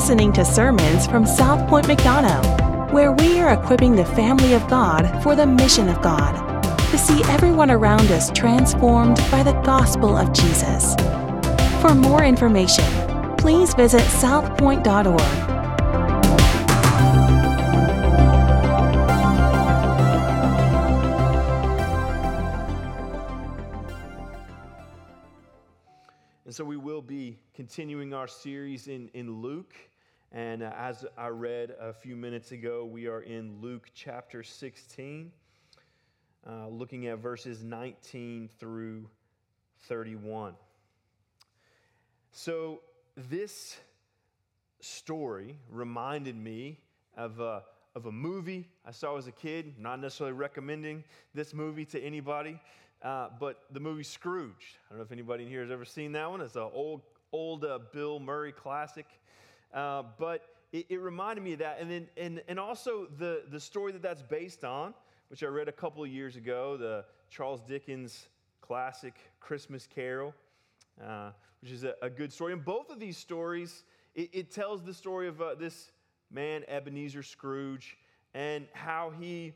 listening to sermons from South Point McDonough, where we are equipping the family of God for the mission of God to see everyone around us transformed by the gospel of Jesus. For more information, please visit southpoint.org. will be continuing our series in, in Luke. And uh, as I read a few minutes ago, we are in Luke chapter 16, uh, looking at verses 19 through 31. So this story reminded me of a, of a movie I saw as a kid, not necessarily recommending this movie to anybody. Uh, but the movie Scrooge. I don't know if anybody in here has ever seen that one. It's an old, old uh, Bill Murray classic. Uh, but it, it, reminded me of that. And then, and, and also the, the story that that's based on, which I read a couple of years ago, the Charles Dickens classic Christmas Carol, uh, which is a, a, good story. And both of these stories, it, it tells the story of uh, this man, Ebenezer Scrooge, and how he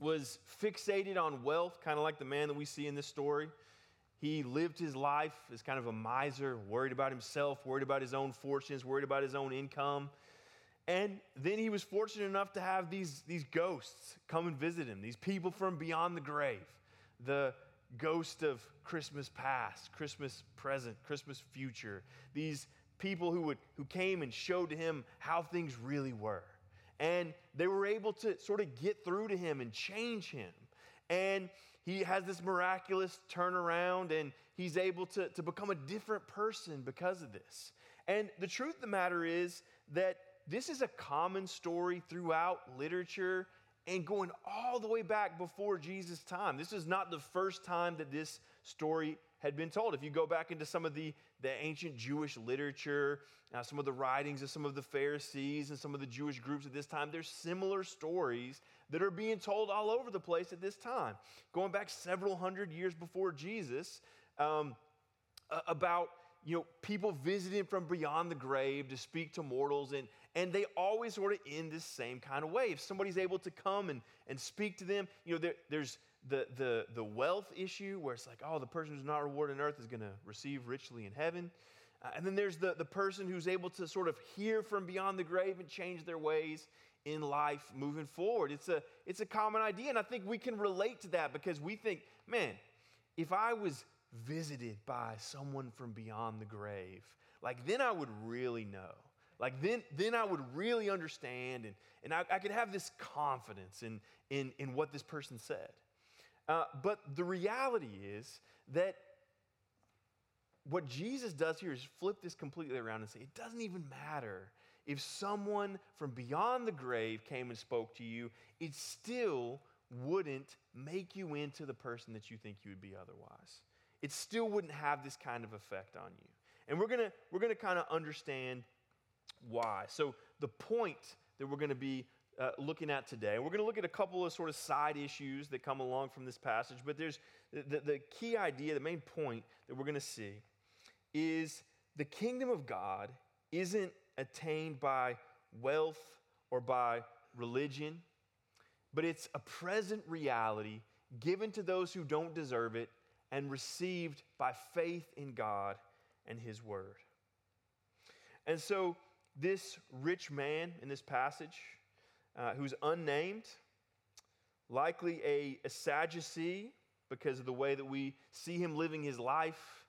was fixated on wealth, kind of like the man that we see in this story. He lived his life as kind of a miser, worried about himself, worried about his own fortunes, worried about his own income. And then he was fortunate enough to have these, these ghosts come and visit him, these people from beyond the grave, the ghost of Christmas past, Christmas present, Christmas future, these people who, would, who came and showed to him how things really were and they were able to sort of get through to him and change him. And he has this miraculous turnaround, and he's able to, to become a different person because of this. And the truth of the matter is that this is a common story throughout literature and going all the way back before Jesus' time. This is not the first time that this story had been told. If you go back into some of the, the ancient Jewish literature, uh, some of the writings of some of the Pharisees and some of the Jewish groups at this time, there's similar stories that are being told all over the place at this time. Going back several hundred years before Jesus, um, about you know people visiting from beyond the grave to speak to mortals and and they always sort of end this same kind of way if somebody's able to come and and speak to them you know there, there's the, the, the wealth issue, where it's like, oh, the person who's not rewarded on earth is going to receive richly in heaven. Uh, and then there's the, the person who's able to sort of hear from beyond the grave and change their ways in life moving forward. It's a, it's a common idea. And I think we can relate to that because we think, man, if I was visited by someone from beyond the grave, like then I would really know. Like then, then I would really understand and, and I, I could have this confidence in, in, in what this person said. Uh, but the reality is that what Jesus does here is flip this completely around and say, it doesn't even matter if someone from beyond the grave came and spoke to you, it still wouldn't make you into the person that you think you would be otherwise. It still wouldn't have this kind of effect on you. And we're gonna, we're to kind of understand why. So, the point that we're to be uh, looking at today. We're going to look at a couple of sort of side issues that come along from this passage, but there's the, the key idea, the main point that we're going to see is the kingdom of God isn't attained by wealth or by religion, but it's a present reality given to those who don't deserve it and received by faith in God and His Word. And so, this rich man in this passage, uh, who's unnamed, likely a, a Sadducee because of the way that we see him living his life,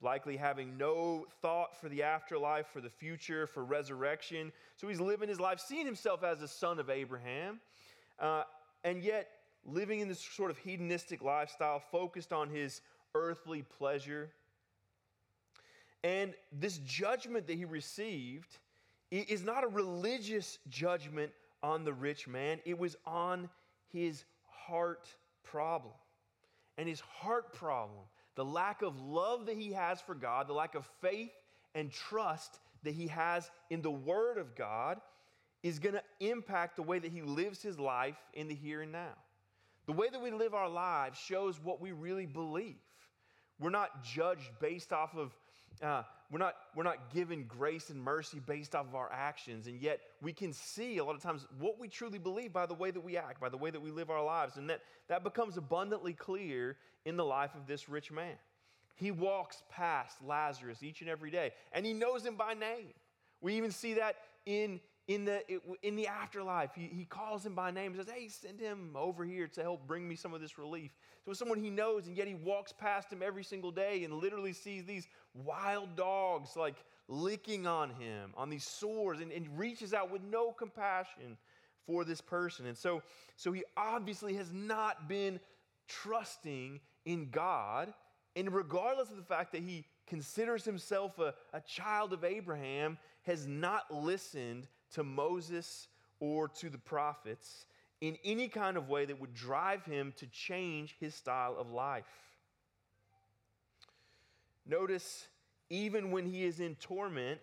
likely having no thought for the afterlife, for the future, for resurrection. So he's living his life, seeing himself as a son of Abraham, uh, and yet living in this sort of hedonistic lifestyle, focused on his earthly pleasure. And this judgment that he received is not a religious judgment on the rich man, it was on his heart problem. And his heart problem, the lack of love that he has for God, the lack of faith and trust that he has in the Word of God, is going to impact the way that he lives his life in the here and now. The way that we live our lives shows what we really believe. We're not judged based off of Uh, we're, not, we're not given grace and mercy based off of our actions, and yet we can see a lot of times what we truly believe by the way that we act, by the way that we live our lives. And that, that becomes abundantly clear in the life of this rich man. He walks past Lazarus each and every day, and he knows him by name. We even see that in, in, the, in the afterlife. He, he calls him by name and says, Hey, send him over here to help bring me some of this relief. So, it's someone he knows, and yet he walks past him every single day and literally sees these wild dogs like licking on him, on these sores, and, and reaches out with no compassion for this person. And so, so he obviously has not been trusting in God. And regardless of the fact that he considers himself a, a child of Abraham, has not listened to Moses or to the prophets in any kind of way that would drive him to change his style of life. Notice, even when he is in torment,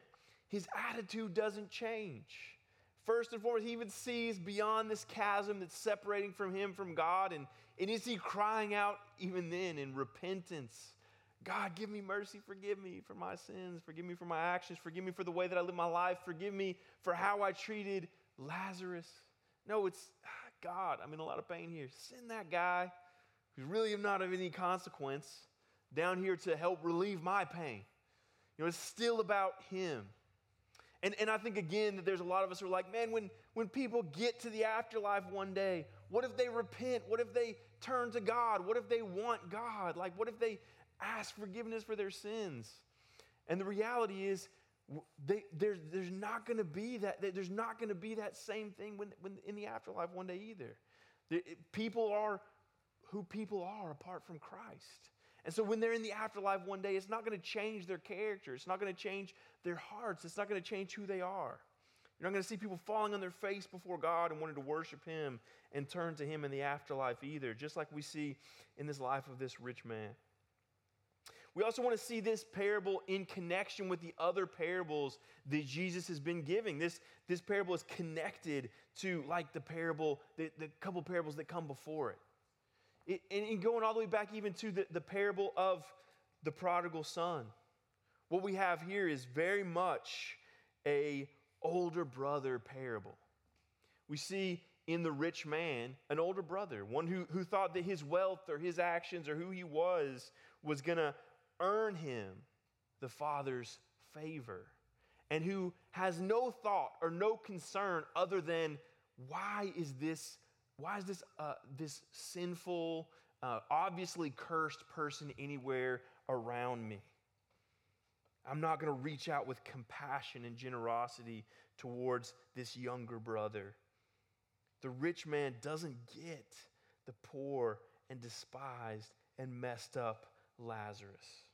his attitude doesn't change. First and foremost, he even sees beyond this chasm that's separating from him from God, and, and is he crying out even then in repentance? God, give me mercy, forgive me for my sins, forgive me for my actions, forgive me for the way that I live my life, forgive me for how I treated Lazarus. No, it's ah, God, I'm in a lot of pain here. Send that guy who's really not of any consequence down here to help relieve my pain. You know, it's still about him. And, and I think again that there's a lot of us who are like, man, when, when people get to the afterlife one day, what if they repent? What if they turn to God? What if they want God? Like, what if they ask forgiveness for their sins? And the reality is, they, there's, there's not going to be that there's not going to be that same thing when, when in the afterlife one day either. People are who people are apart from christ. And so when they're in the afterlife one day it's not going to change their character it's not going to change their hearts it's not going to change who they are. You're not going to see people falling on their face before god and wanting to worship him and turn to him in the afterlife either just like we see in this life of this rich man we also want to see this parable in connection with the other parables that Jesus has been giving. This, this parable is connected to like the parable, the, the couple parables that come before it. it and, and going all the way back even to the, the parable of the prodigal son. What we have here is very much a older brother parable. We see in the rich man an older brother, one who, who thought that his wealth or his actions or who he was was going to earn him the Father's favor, and who has no thought or no concern other than why is this, why is this, uh, this sinful, uh, obviously cursed person anywhere around me? I'm not going to reach out with compassion and generosity towards this younger brother. The rich man doesn't get the poor and despised and messed up Lazarus.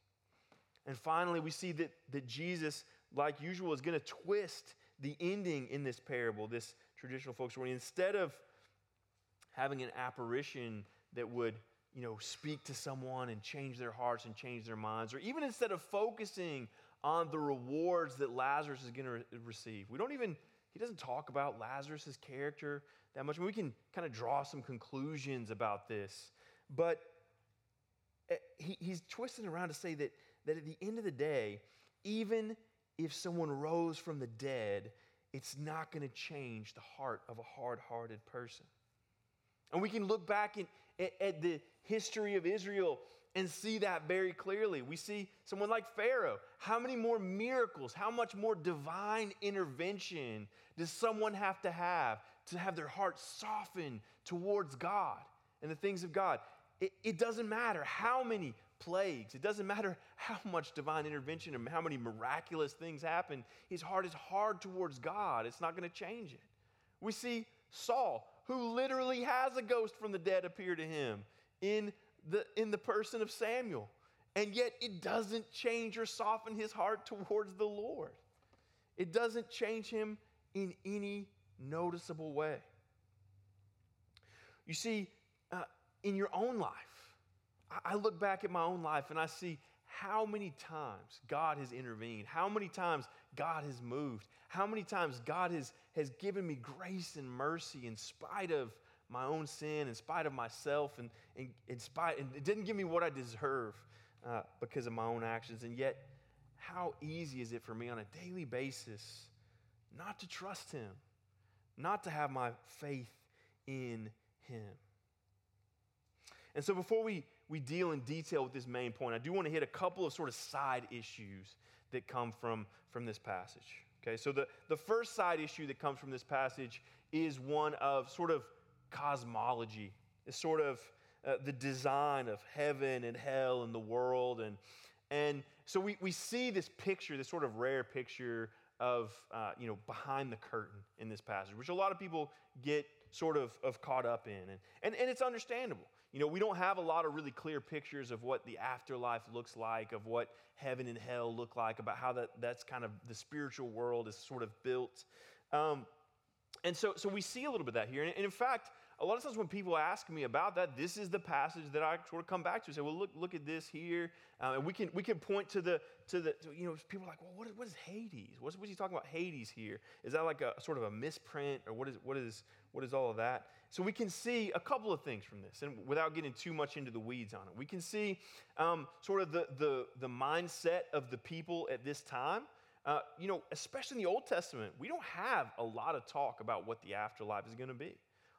And finally, we see that, that Jesus, like usual, is going to twist the ending in this parable, this traditional folk story. Instead of having an apparition that would you know, speak to someone and change their hearts and change their minds, or even instead of focusing on the rewards that Lazarus is going to re- receive. We don't even, he doesn't talk about Lazarus' character that much. I mean, we can kind of draw some conclusions about this, but eh, he, he's twisting around to say that that at the end of the day, even if someone rose from the dead, it's not going to change the heart of a hard hearted person. And we can look back in, at, at the history of Israel and see that very clearly. We see someone like Pharaoh. How many more miracles, how much more divine intervention does someone have to have to have their heart softened towards God and the things of God? It, it doesn't matter how many plagues. It doesn't matter how much divine intervention and how many miraculous things happen. His heart is hard towards God. It's not going to change it. We see Saul, who literally has a ghost from the dead appear to him in the, in the person of Samuel. And yet it doesn't change or soften his heart towards the Lord. It doesn't change him in any noticeable way. You see, uh, in your own life, I look back at my own life and I see how many times God has intervened, how many times God has moved, how many times God has, has given me grace and mercy in spite of my own sin, in spite of myself, and, and in spite, and it didn't give me what I deserve uh, because of my own actions. And yet, how easy is it for me on a daily basis not to trust Him, not to have my faith in Him? And so before we, we deal in detail with this main point, I do want to hit a couple of sort of side issues that come from, from this passage. Okay, so the, the first side issue that comes from this passage is one of sort of cosmology. It's sort of uh, the design of heaven and hell and the world. And, and so we, we see this picture, this sort of rare picture of, uh, you know, behind the curtain in this passage, which a lot of people get sort of, of caught up in. And, and, and it's understandable. You know, we don't have a lot of really clear pictures of what the afterlife looks like, of what heaven and hell look like, about how that, that's kind of the spiritual world is sort of built. Um, and so, so we see a little bit of that here. And, in fact, a lot of times when people ask me about that, this is the passage that I sort of come back to and say, well, look, look at this here. Uh, and we can, we can point to the, to the to, you know, people are like, well, what is, what is Hades? What's, what's he talking about Hades here? Is that like a sort of a misprint or what is, what is, what is all of that? So we can see a couple of things from this, and without getting too much into the weeds on it, we can see um, sort of the, the, the mindset of the people at this time. Uh, you know, especially in the Old Testament, we don't have a lot of talk about what the afterlife is going to be.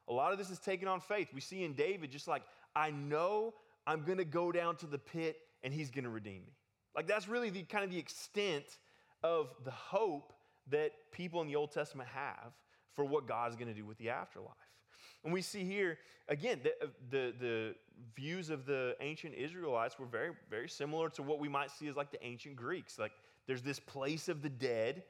A lot of this is taken on faith. We see in David just like, I know I'm going to go down to the pit and he's going to redeem me. Like that's really the kind of the extent of the hope that people in the Old Testament have for what God's going to do with the afterlife. And we see here, again, the, uh, the, the, views of the ancient Israelites were very, very similar to what we might see as like the ancient Greeks. Like there's this place of the dead,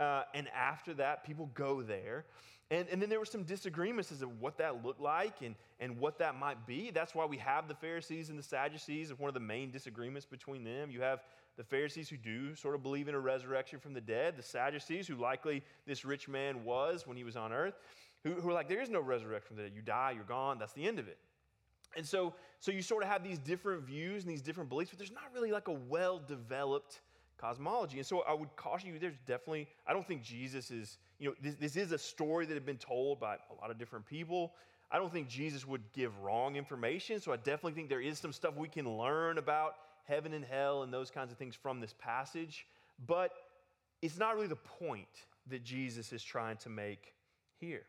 uh, and after that, people go there. And, and then there were some disagreements as to what that looked like and, and what that might be. That's why we have the Pharisees and the Sadducees, one of the main disagreements between them. You have the Pharisees who do sort of believe in a resurrection from the dead, the Sadducees, who likely this rich man was when he was on earth, who, who are like, there is no resurrection from the dead. You die, you're gone, that's the end of it. And so, so you sort of have these different views and these different beliefs, but there's not really like a well developed cosmology. And so I would caution you, there's definitely, I don't think Jesus is, you know, this, this is a story that had been told by a lot of different people. I don't think Jesus would give wrong information. So I definitely think there is some stuff we can learn about heaven and hell and those kinds of things from this passage. But it's not really the point that Jesus is trying to make here.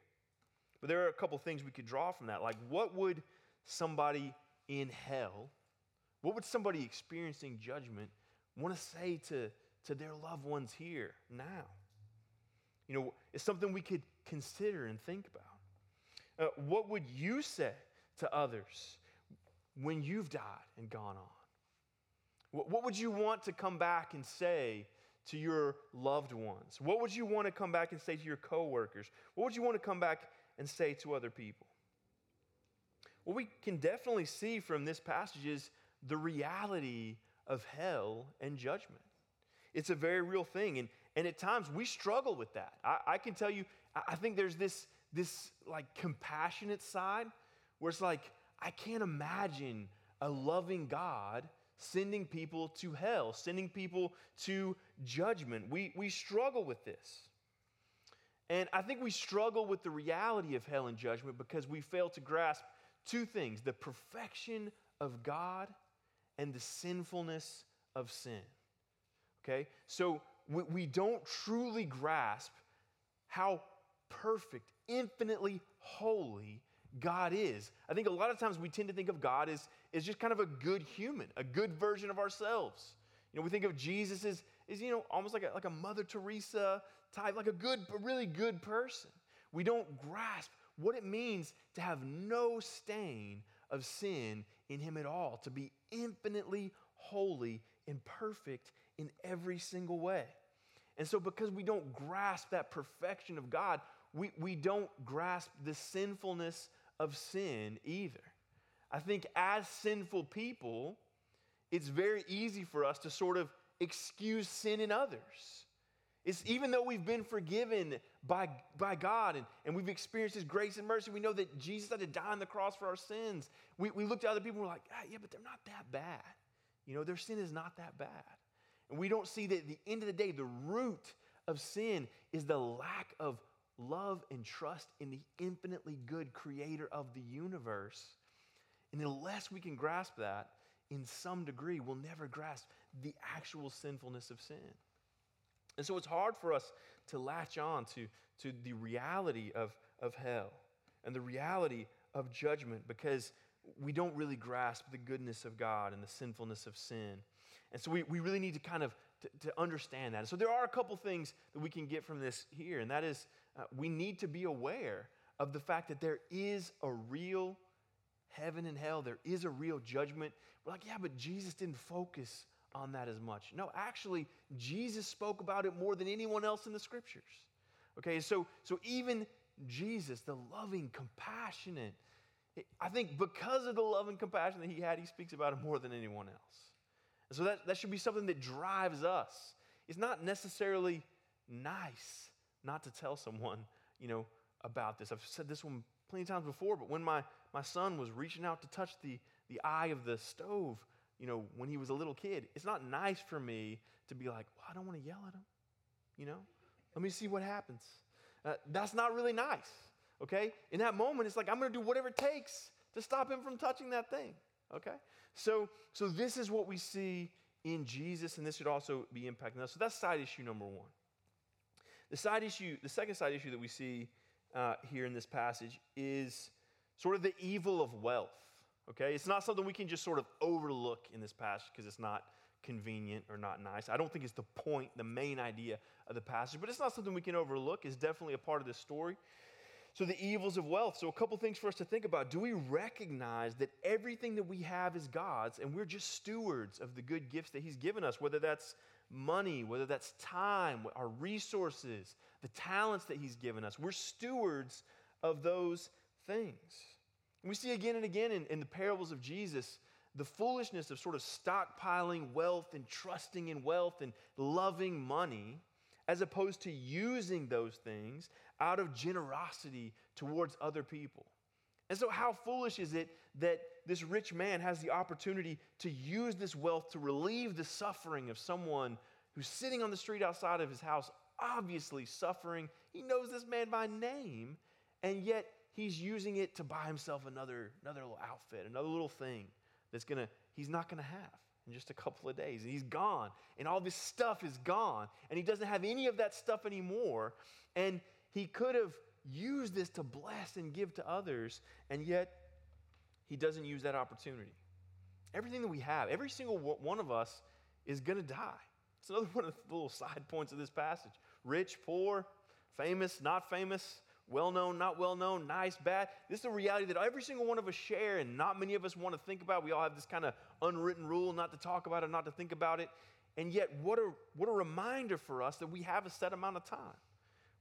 But there are a couple things we could draw from that. Like, what would somebody in hell, what would somebody experiencing judgment want to say to, to their loved ones here now? You know, it's something we could consider and think about. Uh, what would you say to others when you've died and gone on? What, what would you want to come back and say to your loved ones? What would you want to come back and say to your coworkers? What would you want to come back and say to other people? What we can definitely see from this passage is the reality of hell and judgment. It's a very real thing. And, and at times we struggle with that. I, I can tell you, I think there's this, this like compassionate side where it's like, I can't imagine a loving God sending people to hell, sending people to judgment. We, we struggle with this. And I think we struggle with the reality of hell and judgment because we fail to grasp two things the perfection of God and the sinfulness of sin. Okay? So we, we don't truly grasp how perfect, infinitely holy God is. I think a lot of times we tend to think of God as, as just kind of a good human, a good version of ourselves. You know, we think of Jesus as, as you know, almost like a, like a Mother Teresa type, like a good, a really good person. We don't grasp what it means to have no stain of sin in him at all, to be infinitely holy and perfect in every single way. And so, because we don't grasp that perfection of God, we, we don't grasp the sinfulness of sin either. I think as sinful people, it's very easy for us to sort of excuse sin in others. It's even though we've been forgiven by, by God and, and we've experienced His grace and mercy, we know that Jesus had to die on the cross for our sins. We, we look to other people and we're like, ah, yeah, but they're not that bad. You know, their sin is not that bad. And we don't see that at the end of the day, the root of sin is the lack of love and trust in the infinitely good creator of the universe. And unless we can grasp that, in some degree, we'll never grasp the actual sinfulness of sin. And so it's hard for us to latch on to, to the reality of, of hell and the reality of judgment because we don't really grasp the goodness of God and the sinfulness of sin. And so we, we really need to kind of to, understand that. So there are a couple things that we can get from this here, and that is uh, we need to be aware of the fact that there is a real heaven and hell. There is a real judgment. We're like, yeah, but Jesus didn't focus on that as much. No, actually, Jesus spoke about it more than anyone else in the scriptures. Okay, so, so even Jesus, the loving, compassionate, I think because of the love and compassion that he had, he speaks about it more than anyone else. And so that, that should be something that drives us. It's not necessarily nice not to tell someone, you know, about this. I've said this one plenty of times before, but when my, my son was reaching out to touch the, the eye of the stove, you know, when he was a little kid, it's not nice for me to be like, well, I don't want to yell at him, you know? Let me see what happens. Uh, that's not really nice, okay? In that moment, it's like, I'm going to do whatever it takes to stop him from touching that thing, okay? So, so this is what we see in Jesus, and this should also be impacting us. So that's side issue number one. The side issue, the second side issue that we see uh, here in this passage is sort of the evil of wealth. Okay, it's not something we can just sort of overlook in this passage because it's not convenient or not nice. I don't think it's the point, the main idea of the passage, but it's not something we can overlook. It's definitely a part of this story. So, the evils of wealth. So, a couple things for us to think about. Do we recognize that everything that we have is God's and we're just stewards of the good gifts that He's given us, whether that's money, whether that's time, our resources, the talents that He's given us? We're stewards of those things. We see again and again in, in the parables of Jesus the foolishness of sort of stockpiling wealth and trusting in wealth and loving money as opposed to using those things out of generosity towards other people. And so, how foolish is it that this rich man has the opportunity to use this wealth to relieve the suffering of someone who's sitting on the street outside of his house, obviously suffering? He knows this man by name, and yet he's using it to buy himself another, another little outfit, another little thing that's gonna, he's not gonna have in just a couple of days. And he's gone, and all this stuff is gone, and he doesn't have any of that stuff anymore. And he could have used this to bless and give to others, and yet he doesn't use that opportunity. Everything that we have, every single one of us is going to die. It's another one of the little side points of this passage. Rich, poor, famous, not famous, well known, not well known, nice, bad. This is a reality that every single one of us share, and not many of us want to think about. We all have this kind of unwritten rule not to talk about it, not to think about it. And yet, what a, what a reminder for us that we have a set amount of time.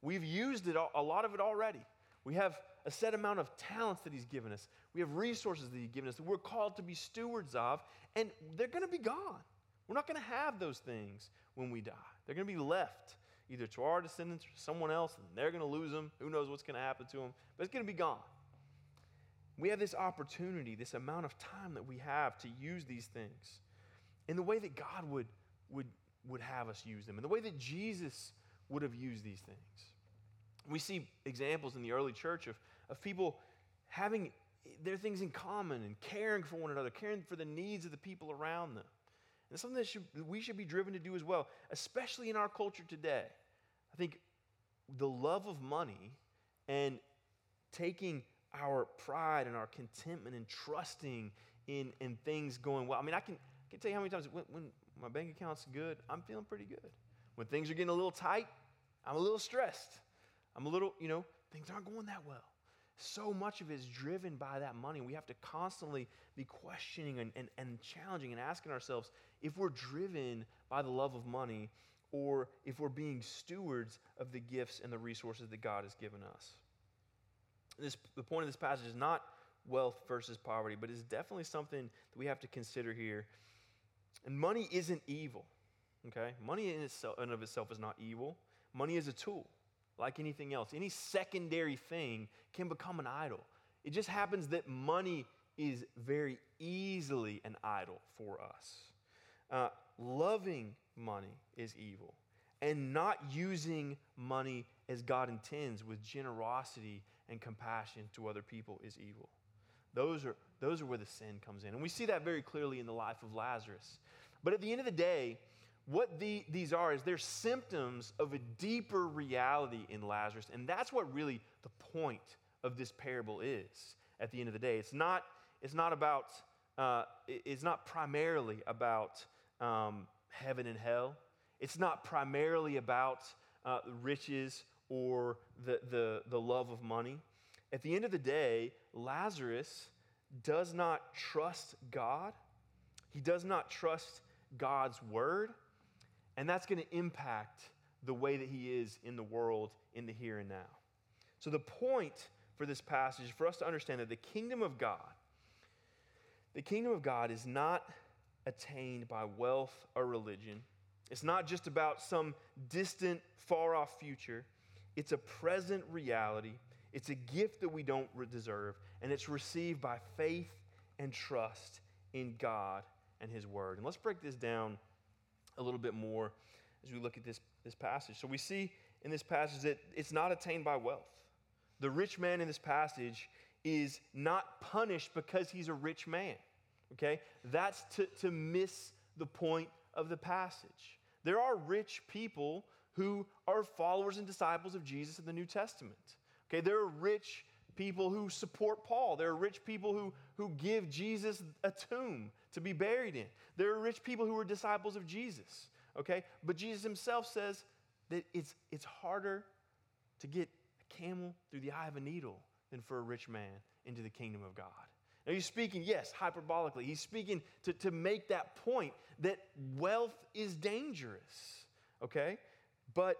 We've used it, a lot of it already. We have a set amount of talents that He's given us. We have resources that He's given us that we're called to be stewards of, and they're going to be gone. We're not going to have those things when we die. They're going to be left either to our descendants or someone else, and they're going to lose them. Who knows what's going to happen to them? But it's going to be gone. We have this opportunity, this amount of time that we have to use these things in the way that God would, would, would have us use them, in the way that Jesus would have used these things. We see examples in the early church of, of people having their things in common and caring for one another, caring for the needs of the people around them. And it's something that should, we should be driven to do as well, especially in our culture today. I think the love of money and taking our pride and our contentment and trusting in, in things going well. I mean, I can, I can tell you how many times when, when my bank account's good, I'm feeling pretty good. When things are getting a little tight, I'm a little stressed. I'm a little, you know, things aren't going that well. So much of it is driven by that money. We have to constantly be questioning and, and, and challenging and asking ourselves if we're driven by the love of money or if we're being stewards of the gifts and the resources that God has given us. This, the point of this passage is not wealth versus poverty, but it's definitely something that we have to consider here. And money isn't evil, okay? Money in, itself, in of itself is not evil. Money is a tool like anything else. Any secondary thing can become an idol. It just happens that money is very easily an idol for us. Uh, loving money is evil, and not using money as God intends with generosity and compassion to other people is evil. Those are, those are where the sin comes in. And we see that very clearly in the life of Lazarus. But at the end of the day, what the, these are is they're symptoms of a deeper reality in Lazarus. And that's what really the point of this parable is at the end of the day. It's not, it's not about, uh, it's not primarily about um, heaven and hell. It's not primarily about uh, riches or the, the, the love of money. At the end of the day, Lazarus does not trust God. He does not trust God's word. And that's going to impact the way that he is in the world in the here and now. So, the point for this passage is for us to understand that the kingdom of God, the kingdom of God is not attained by wealth or religion. It's not just about some distant, far off future. It's a present reality. It's a gift that we don't deserve, and it's received by faith and trust in God and His Word. And let's break this down a little bit more as we look at this, this passage. So we see in this passage that it's not attained by wealth. The rich man in this passage is not punished because he's a rich man. Okay? That's to, to miss the point of the passage. There are rich people who are followers and disciples of Jesus in the New Testament. Okay, there are rich people who support Paul. There are rich people who, who give Jesus a tomb to be buried in. There are rich people who are disciples of Jesus. Okay, but Jesus himself says that it's, it's harder to get a camel through the eye of a needle than for a rich man into the kingdom of God. Now, he's speaking, yes, hyperbolically. He's speaking to, to make that point that wealth is dangerous, okay? But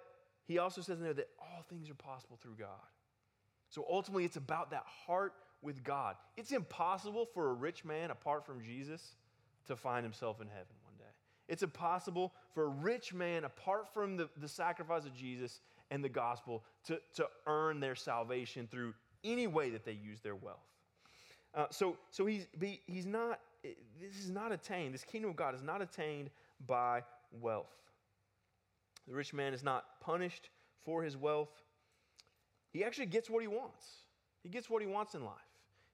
he also says in there that all things are possible through God. So ultimately, it's about that heart with God. It's impossible for a rich man apart from Jesus to find himself in heaven one day. It's impossible for a rich man apart from the, the sacrifice of Jesus and the gospel to, to earn their salvation through any way that they use their wealth. Uh, so, so he's, he's not, this is not attained, this kingdom of God is not attained by wealth. The rich man is not punished for his wealth. He actually gets what he wants. He gets what he wants in life.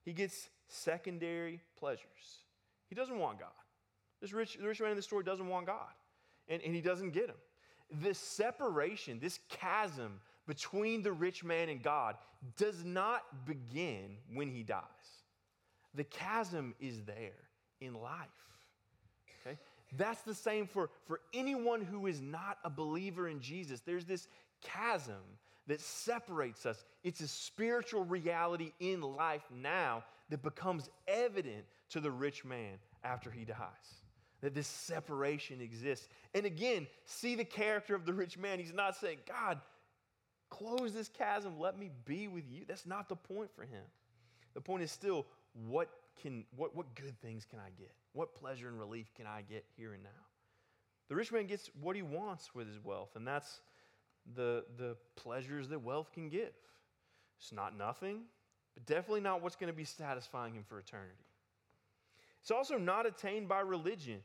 He gets secondary pleasures. He doesn't want God. This rich, the rich man in the story doesn't want God, and, and he doesn't get him. This separation, this chasm between the rich man and God does not begin when he dies. The chasm is there in life. Okay? That's the same for, for anyone who is not a believer in Jesus. There's this chasm that separates us. It's a spiritual reality in life now that becomes evident to the rich man after he dies. That this separation exists. And again, see the character of the rich man. He's not saying, God, close this chasm, let me be with you. That's not the point for him. The point is still, what can what, what good things can I get? What pleasure and relief can I get here and now? The rich man gets what he wants with his wealth, and that's the, the pleasures that wealth can give. It's not nothing, but definitely not what's going to be satisfying him for eternity. It's also not attained by religion.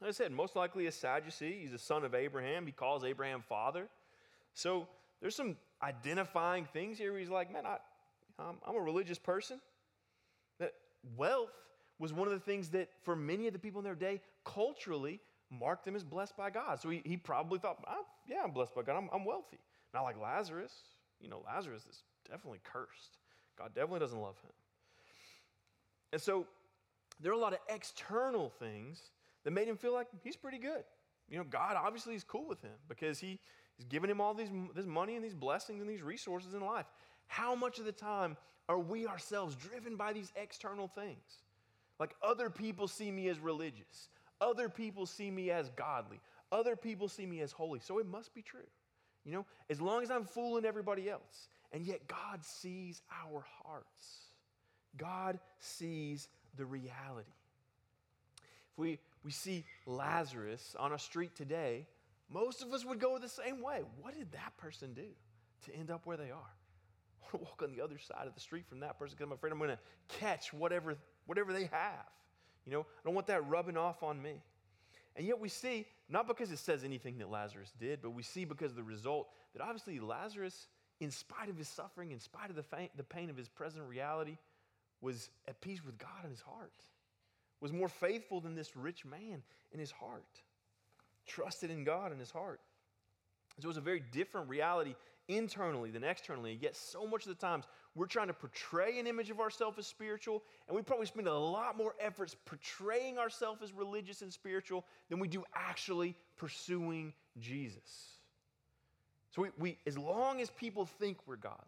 Like I said, most likely a Sadducee. He's a son of Abraham. He calls Abraham father. So there's some identifying things here he's like, man, I, I'm, I'm a religious person wealth was one of the things that, for many of the people in their day, culturally marked them as blessed by God. So he, he probably thought, oh, yeah, I'm blessed by God. I'm, I'm wealthy. Not like Lazarus. You know, Lazarus is definitely cursed. God definitely doesn't love him. And so there are a lot of external things that made him feel like he's pretty good. You know, God obviously is cool with him because he, he's given him all these, this money and these blessings and these resources in life. How much of the time are we ourselves driven by these external things? Like other people see me as religious, other people see me as godly, other people see me as holy. So it must be true. You know, as long as I'm fooling everybody else. And yet God sees our hearts. God sees the reality. If we, we see Lazarus on a street today, most of us would go the same way. What did that person do to end up where they are? Want to walk on the other side of the street from that person because I'm afraid I'm going to catch whatever, whatever they have. You know, I don't want that rubbing off on me. And yet we see, not because it says anything that Lazarus did, but we see because of the result that obviously Lazarus, in spite of his suffering, in spite of the, the pain of his present reality, was at peace with God in his heart, was more faithful than this rich man in his heart, trusted in God in his heart. So it was a very different reality internally than externally. Yet, so much of the times, we're trying to portray an image of ourselves as spiritual, and we probably spend a lot more efforts portraying ourselves as religious and spiritual than we do actually pursuing Jesus. So, we, we, as long as people think we're godly,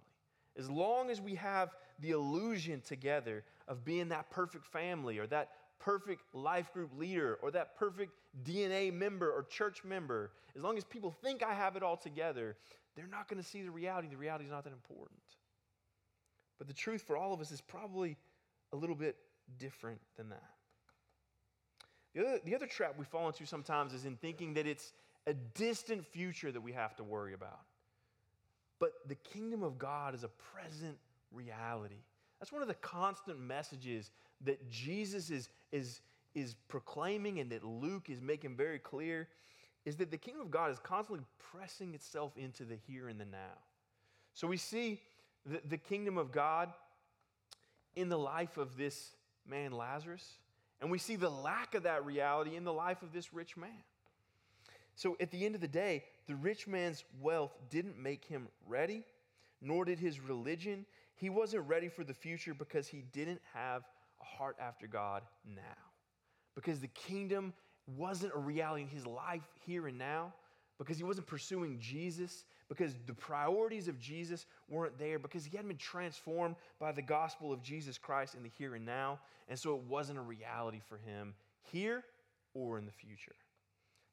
as long as we have the illusion together of being that perfect family or that perfect life group leader or that perfect DNA member or church member, as long as people think I have it all together, they're not going to see the reality. The reality is not that important. But the truth for all of us is probably a little bit different than that. The other, the other trap we fall into sometimes is in thinking that it's a distant future that we have to worry about. But the kingdom of God is a present reality. That's one of the constant messages that Jesus is, is, is proclaiming and that Luke is making very clear is that the kingdom of God is constantly pressing itself into the here and the now. So we see the, the kingdom of God in the life of this man, Lazarus, and we see the lack of that reality in the life of this rich man. So at the end of the day, the rich man's wealth didn't make him ready, nor did his religion. He wasn't ready for the future because he didn't have a heart after God now. Because the kingdom wasn't a reality in his life here and now, because he wasn't pursuing Jesus, because the priorities of Jesus weren't there, because he hadn't been transformed by the gospel of Jesus Christ in the here and now. And so it wasn't a reality for him here or in the future.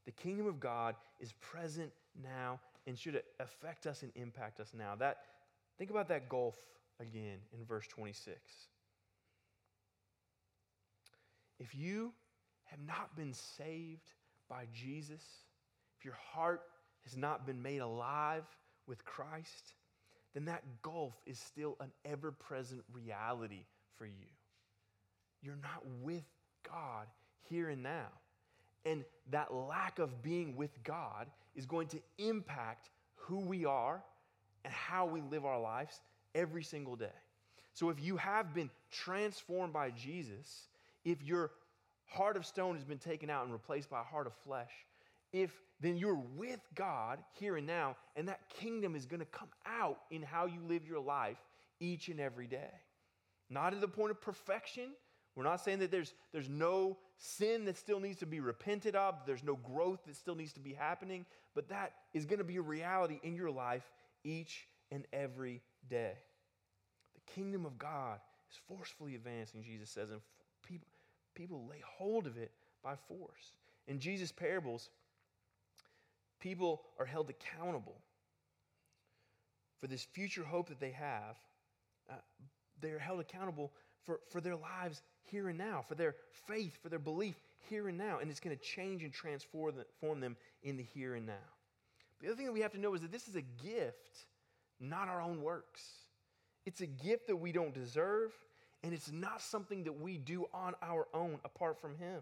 The kingdom of God is present now and should affect us and impact us now. That think about that gulf again in verse 26. If you have not been saved by Jesus, if your heart has not been made alive with Christ, then that gulf is still an ever present reality for you. You're not with God here and now. And that lack of being with God is going to impact who we are and how we live our lives every single day. So if you have been transformed by Jesus, if your heart of stone has been taken out and replaced by a heart of flesh, if then you're with God here and now, and that kingdom is going to come out in how you live your life each and every day. Not at the point of perfection. We're not saying that there's, there's no sin that still needs to be repented of, there's no growth that still needs to be happening, but that is going to be a reality in your life each and every day. The kingdom of God is forcefully advancing, Jesus says, and people, people lay hold of it by force. In Jesus' parables, people are held accountable for this future hope that they have. Uh, they're held accountable for, for their lives here and now, for their faith, for their belief here and now. And it's going to change and transform them in the here and now. The other thing that we have to know is that this is a gift, not our own works. It's a gift that we don't deserve, and it's not something that we do on our own apart from Him.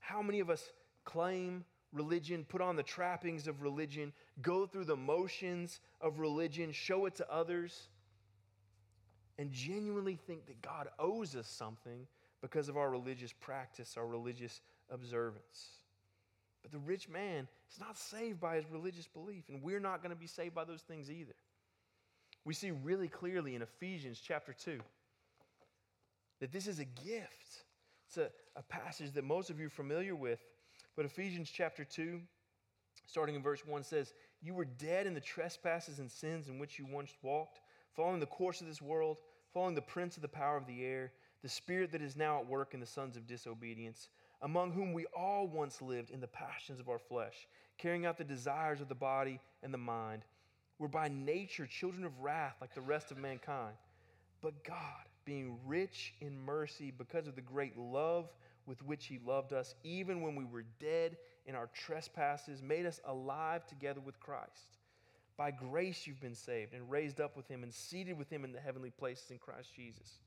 How many of us claim religion, put on the trappings of religion, go through the motions of religion, show it to others, and genuinely think that God owes us something because of our religious practice, our religious observance? But the rich man is not saved by his religious belief, and we're not going to be saved by those things either. We see really clearly in Ephesians chapter 2 that this is a gift. It's a, a passage that most of you are familiar with. But Ephesians chapter 2, starting in verse 1, says, You were dead in the trespasses and sins in which you once walked, following the course of this world, following the prince of the power of the air, the spirit that is now at work in the sons of disobedience, among whom we all once lived in the passions of our flesh, carrying out the desires of the body and the mind. We're by nature children of wrath like the rest of mankind. But God, being rich in mercy because of the great love with which He loved us, even when we were dead in our trespasses, made us alive together with Christ. By grace you've been saved and raised up with Him and seated with Him in the heavenly places in Christ Jesus.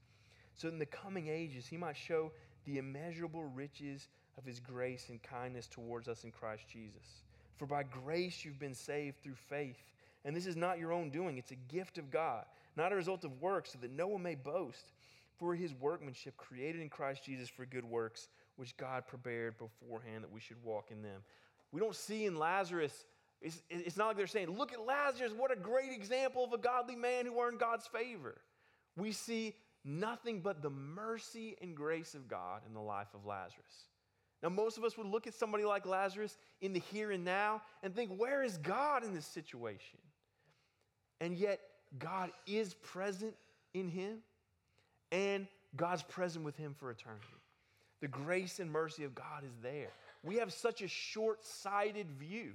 So in the coming ages, He might show the immeasurable riches of His grace and kindness towards us in Christ Jesus. For by grace you've been saved through faith. And this is not your own doing, it's a gift of God not a result of works, so that no one may boast. for his workmanship created in Christ Jesus for good works, which God prepared beforehand that we should walk in them. We don't see in Lazarus, it's, it's not like they're saying, Look at Lazarus, what a great example of a godly man who earned God's favor. We see nothing but the mercy and grace of God in the life of Lazarus. Now, most of us would look at somebody like Lazarus in the here and now and think, Where is God in this situation? And yet, God is present in him, and God's present with him for eternity. The grace and mercy of God is there. We have such a short sighted view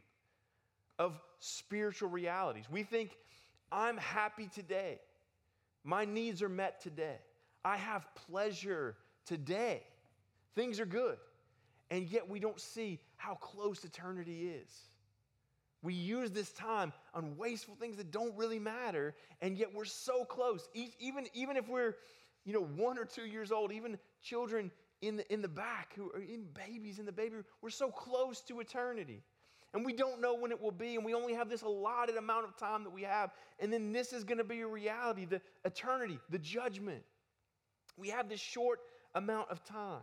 of spiritual realities. We think, I'm happy today. My needs are met today. I have pleasure today. Things are good. And yet we don't see how close eternity is. We use this time on wasteful things that don't really matter, and yet we're so close. Even, even if we're, you know, one or two years old, even children in the, in the back who are in babies in the baby we're so close to eternity. And we don't know when it will be, and we only have this allotted amount of time that we have. And then this is going to be a reality the eternity, the judgment. We have this short amount of time.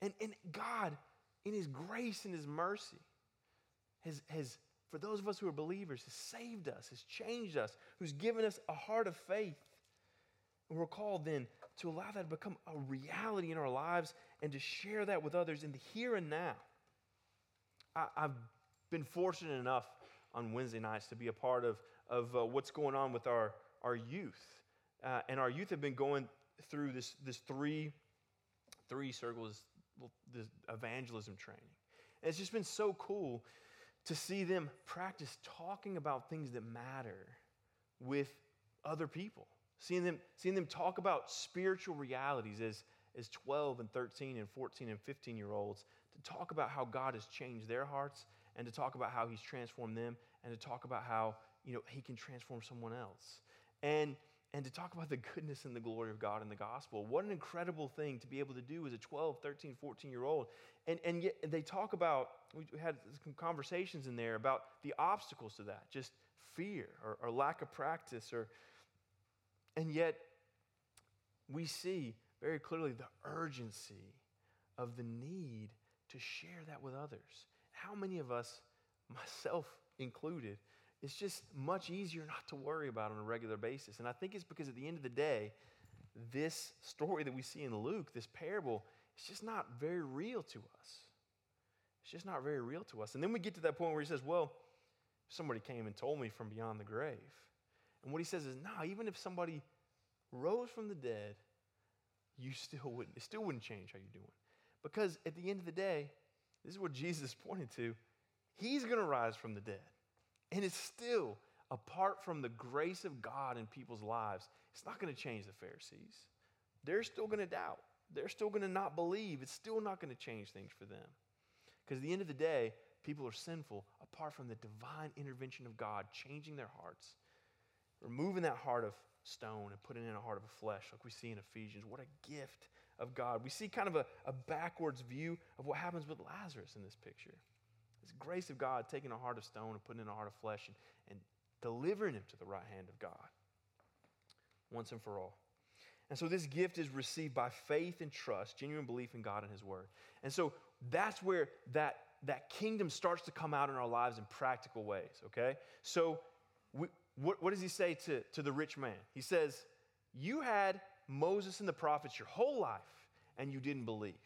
And, and God, in His grace and His mercy, has, has, for those of us who are believers, has saved us, has changed us, who's given us a heart of faith. And we're called then to allow that to become a reality in our lives and to share that with others in the here and now. I, have been fortunate enough on Wednesday nights to be a part of, of uh, what's going on with our, our youth. Uh, and our youth have been going through this, this three, three circles, this evangelism training. And it's just been so cool to see them practice talking about things that matter with other people. Seeing them, seeing them talk about spiritual realities as, as 12 and 13 and 14 and 15 year olds, to talk about how God has changed their hearts and to talk about how He's transformed them and to talk about how you know, He can transform someone else. And and to talk about the goodness and the glory of God in the gospel. What an incredible thing to be able to do as a 12, 13, 14 year old. And, and yet they talk about, we had some conversations in there about the obstacles to that, just fear or, or lack of practice. Or, and yet we see very clearly the urgency of the need to share that with others. How many of us, myself included, it's just much easier not to worry about on a regular basis. And I think it's because at the end of the day, this story that we see in Luke, this parable, it's just not very real to us. It's just not very real to us. And then we get to that point where he says, Well, somebody came and told me from beyond the grave. And what he says is, nah, even if somebody rose from the dead, you still wouldn't, it still wouldn't change how you're doing. Because at the end of the day, this is what Jesus pointed to. He's going to rise from the dead. And it's still, apart from the grace of God in people's lives, it's not going to change the Pharisees. They're still going to doubt. They're still going to not believe. It's still not going to change things for them. Because at the end of the day, people are sinful apart from the divine intervention of God changing their hearts, removing that heart of stone and putting in a heart of flesh, like we see in Ephesians. What a gift of God. We see kind of a, a backwards view of what happens with Lazarus in this picture. This grace of God taking a heart of stone and putting in a heart of flesh and, and delivering him to the right hand of God once and for all. And so this gift is received by faith and trust, genuine belief in God and His Word. And so that's where that, that kingdom starts to come out in our lives in practical ways, okay? So we, what, what does He say to, to the rich man? He says, You had Moses and the prophets your whole life, and you didn't believe.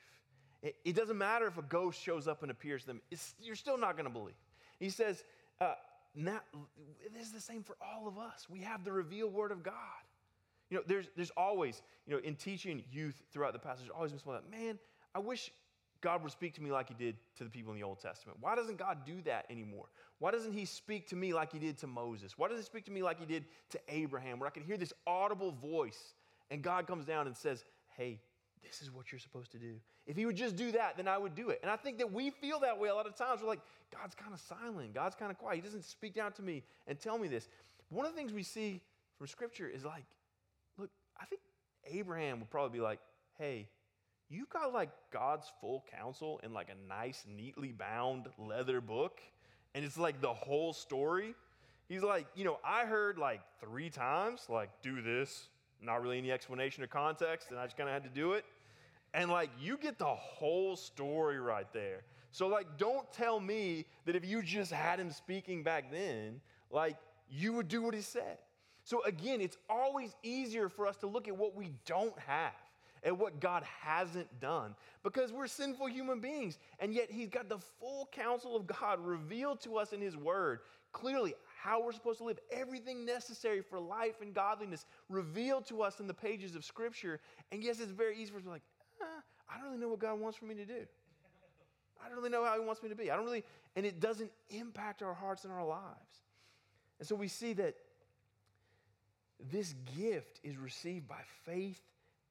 It, doesn't matter if a ghost shows up and appears to them, you're still not going to believe. He says, uh, not, this is the same for all of us. We have the revealed word of God. You know, there's, there's always, you know, in teaching youth throughout the passage, always been something like, man, I wish God would speak to me like he did to the people in the Old Testament. Why doesn't God do that anymore? Why doesn't he speak to me like he did to Moses? Why doesn't he speak to me like he did to Abraham, where I can hear this audible voice and God comes down and says, hey, this is what you're supposed to do. If he would just do that, then I would do it. And I think that we feel that way a lot of times. We're like, God's kind of silent. God's kind of quiet. He doesn't speak down to me and tell me this. One of the things we see from Scripture is like, look, I think Abraham would probably be like, hey, you got like God's full counsel in like a nice, neatly bound leather book, and it's like the whole story. He's like, you know, I heard like three times, like, do this, not really any explanation or context, and I just kind of had to do it. And like, you get the whole story right there. So, like, don't tell me that if you just had him speaking back then, like, you would do what he said. So, again, it's always easier for us to look at what we don't have and what God hasn't done because we're sinful human beings. And yet, He's got the full counsel of God revealed to us in His Word. Clearly, how we're supposed to live, everything necessary for life and godliness revealed to us in the pages of Scripture. And yes, it's very easy for us to be like, I don't really know what God wants for me to do. I don't really know how He wants me to be. I don't really, and it doesn't impact our hearts and our lives. And so we see that this gift is received by faith,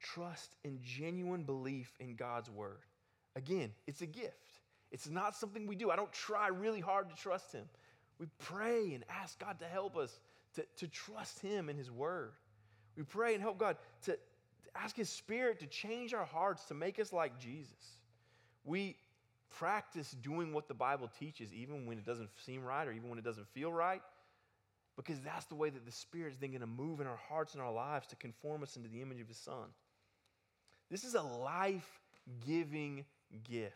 trust, and genuine belief in God's word. Again, it's a gift. It's not something we do. I don't try really hard to trust Him. We pray and ask God to help us to, to trust Him and His word. We pray and help God to, to ask His Spirit to change our hearts to make us like Jesus. We practice doing what the Bible teaches, even when it doesn't seem right or even when it doesn't feel right, because that's the way that the Spirit is then going to move in our hearts and our lives to conform us into the image of His Son. This is a life giving gift.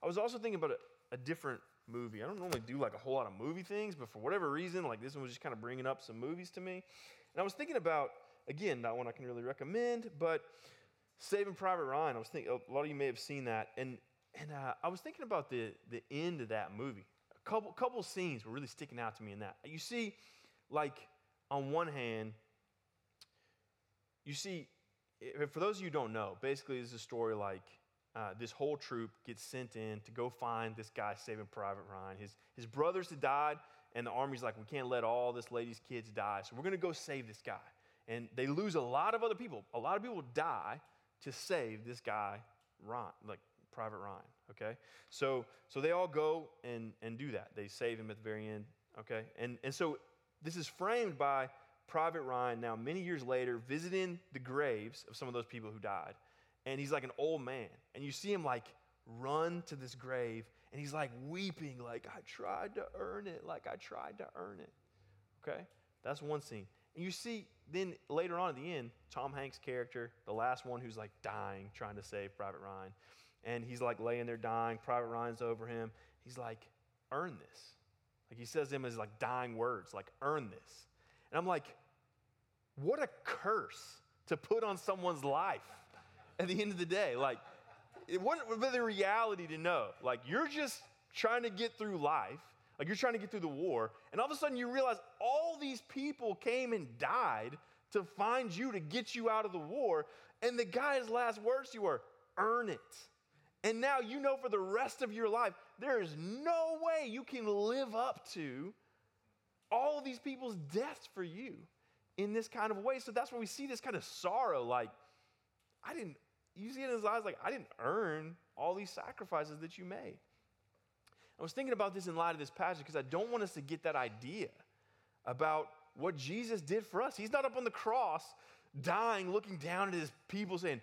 I was also thinking about a, a, different movie. I don't normally do like a whole lot of movie things, but for whatever reason, like this one was just kind of bringing up some movies to me. And I was thinking about, again, not one I can really recommend, but Saving Private Ryan. I was thinking, a lot of you may have seen that. And, and uh, I was thinking about the, the end of that movie A couple, couple scenes were really sticking out to me in that. You see, like, on one hand, you see, for those of you who don't know, basically, this is a story like uh, this whole troop gets sent in to go find this guy saving Private Ryan. His, his brothers had died, and the army's like, we can't let all this lady's kids die, so we're to go save this guy. And they lose a lot of other people. A lot of people die to save this guy, Ryan, like Private Ryan, okay? So, so they all go and, and do that. They save him at the very end, okay? And, and so this is framed by Private Ryan now, many years later, visiting the graves of some of those people who died. And he's like an old man. And you see him like run to this grave, and he's like weeping, like, I tried to earn it, like I tried to earn it, okay? That's one scene. And you see, then later on at the end, Tom Hanks' character, the last one who's like dying, trying to save Private Ryan, and he's like laying there dying. Private Ryan's over him. He's like, earn this. Like he says them as like dying words, like earn this. And I'm like, what a curse to put on someone's life at the end of the day. Like, it wouldn't be the reality to know. Like, you're just trying to get through life, like, you're trying to get through the war, and all of a sudden you realize all these people came and died to find you, to get you out of the war, and the guy's last words to you are, earn it. And now you know for the rest of your life, there is no way you can live up to all of these people's deaths for you in this kind of way. So that's where we see this kind of sorrow. Like, I didn't, you see it in his eyes, like, I didn't earn all these sacrifices that you made. I was thinking about this in light of this passage because I don't want us to get that idea about what Jesus did for us. He's not up on the cross dying, looking down at his people saying,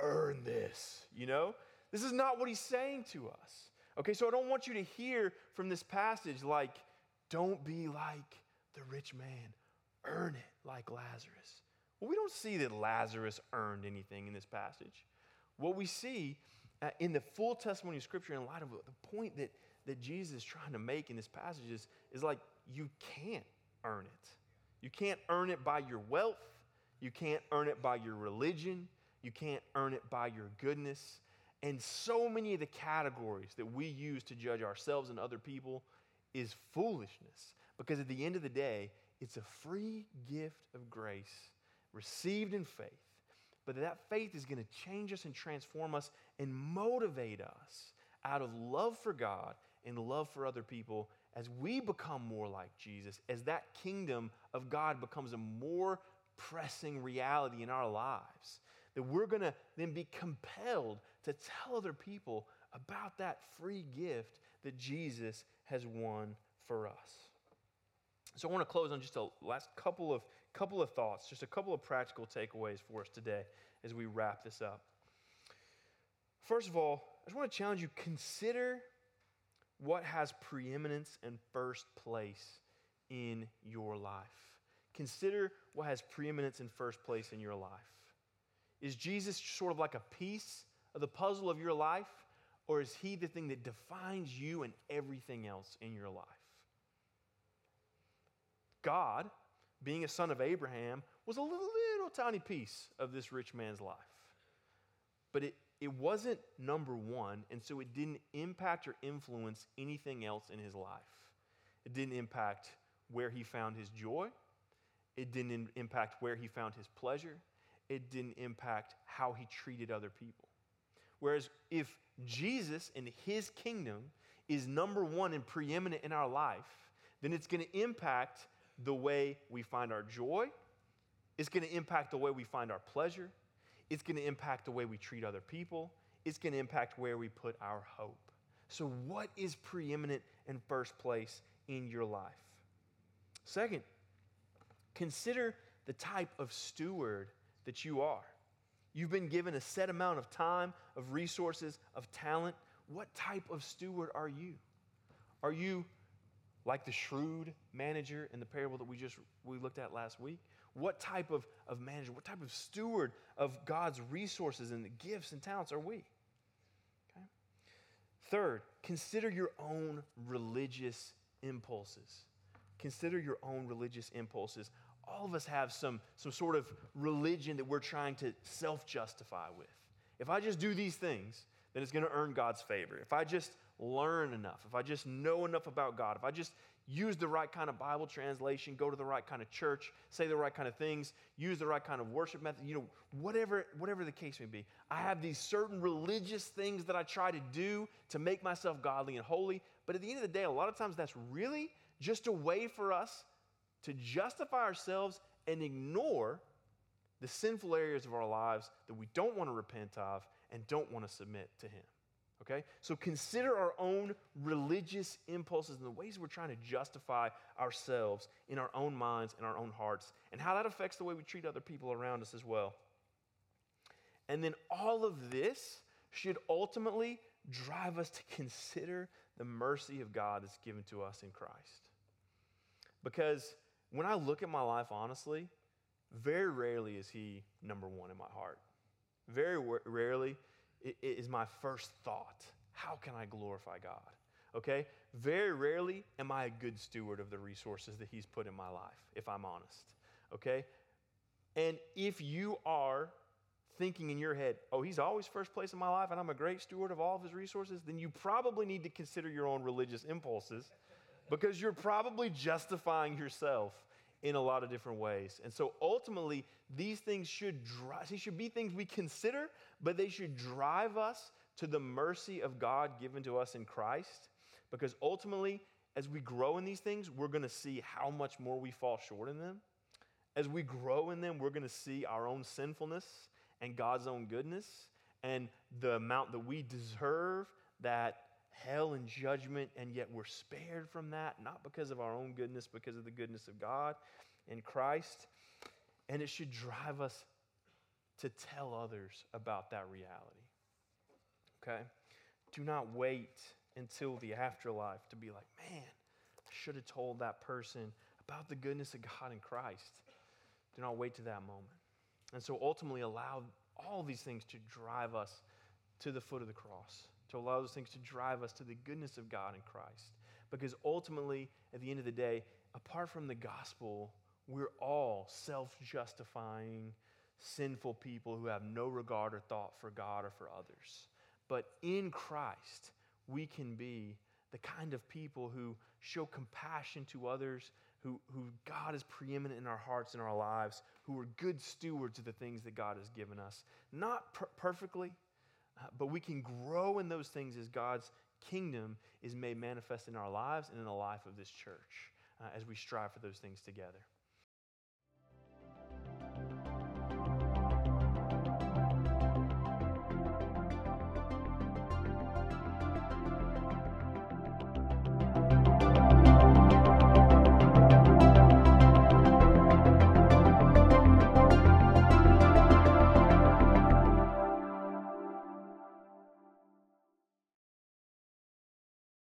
Earn this, you know? This is not what he's saying to us. Okay, so I don't want you to hear from this passage like, don't be like the rich man, earn it like Lazarus. Well, we don't see that Lazarus earned anything in this passage. What we see uh, in the full testimony of Scripture, in light of the point that, that Jesus is trying to make in this passage, is, is like you can't earn it. You can't earn it by your wealth. You can't earn it by your religion. You can't earn it by your goodness. And so many of the categories that we use to judge ourselves and other people is foolishness. Because at the end of the day, it's a free gift of grace received in faith. But that faith is going to change us and transform us and motivate us out of love for God and love for other people as we become more like Jesus, as that kingdom of God becomes a more pressing reality in our lives that we're going to then be compelled to tell other people about that free gift that Jesus has won for us. So I want to close on just a last couple of couple of thoughts, just a couple of practical takeaways for us today as we wrap this up. First of all, I just want to challenge you consider what has preeminence and first place in your life. consider what has preeminence in first place in your life. Is Jesus sort of like a piece of the puzzle of your life, or is he the thing that defines you and everything else in your life? God, being a son of Abraham, was a little, little tiny piece of this rich man's life. But it, it wasn't number one, and so it didn't impact or influence anything else in his life. It didn't impact where he found his joy, it didn't impact where he found his pleasure, it didn't impact how he treated other people. Whereas if Jesus and his kingdom is number one and preeminent in our life, then it's going to impact the way we find our joy, it's going to impact the way we find our pleasure, it's going to impact the way we treat other people, it's going to impact where we put our hope. So, what is preeminent and first place in your life? Second, consider the type of steward that you are. You've been given a set amount of time, of resources, of talent. What type of steward are you? Are you like the shrewd manager in the parable that we just we looked at last week? What type of, of manager, what type of steward of God's resources and gifts and talents are we? Okay. Third, consider your own religious impulses. Consider your own religious impulses. All of us have some, some sort of religion that we're trying to self justify with. If I just do these things, then it's going to earn God's favor. If I just learn enough, if I just know enough about God, if I just use the right kind of Bible translation, go to the right kind of church, say the right kind of things, use the right kind of worship method, you know, whatever, whatever the case may be. I have these certain religious things that I try to do to make myself godly and holy. But at the end of the day, a lot of times that's really just a way for us to justify ourselves and ignore the sinful areas of our lives that we don't want to repent of and don't want to submit to Him. Okay? So consider our own religious impulses and the ways we're trying to justify ourselves in our own minds and our own hearts, and how that affects the way we treat other people around us as well. And then all of this should ultimately drive us to consider the mercy of God that's given to us in Christ. Because when I look at my life honestly, very rarely is He number one in my heart. Very rarely is my first thought. How can I glorify God? Okay? Very rarely am I a good steward of the resources that He's put in my life, if I'm honest. Okay? And if you are thinking in your head, oh, He's always first place in my life and I'm a great steward of all of His resources, then you probably need to consider your own religious impulses because you're probably justifying yourself in a lot of different ways. And so ultimately, these things should drive, these should be things we consider, but they should drive us to the mercy of God given to us in Christ. Because ultimately, as we grow in these things, we're going to see how much more we fall short in them. As we grow in them, we're going to see our own sinfulness and God's own goodness and the amount that we deserve that hell and judgment, and yet we're spared from that, not because of our own goodness, because of the goodness of God in Christ. And it should drive us to tell others about that reality. Okay? Do not wait until the afterlife to be like, man, I should have told that person about the goodness of God in Christ. Do not wait to that moment. And so ultimately, allow all these things to drive us to the foot of the cross to allow those things to drive us to the goodness of God in Christ. Because ultimately, at the end of the day, apart from the gospel, we're all self justifying, sinful people who have no regard or thought for God or for others. But in Christ, we can be the kind of people who show compassion to others, who, who God is preeminent in our hearts and our lives, who are good stewards of the things that God has given us. Not per- perfectly, uh, but we can grow in those things as God's kingdom is made manifest in our lives and in the life of this church uh, as we strive for those things together.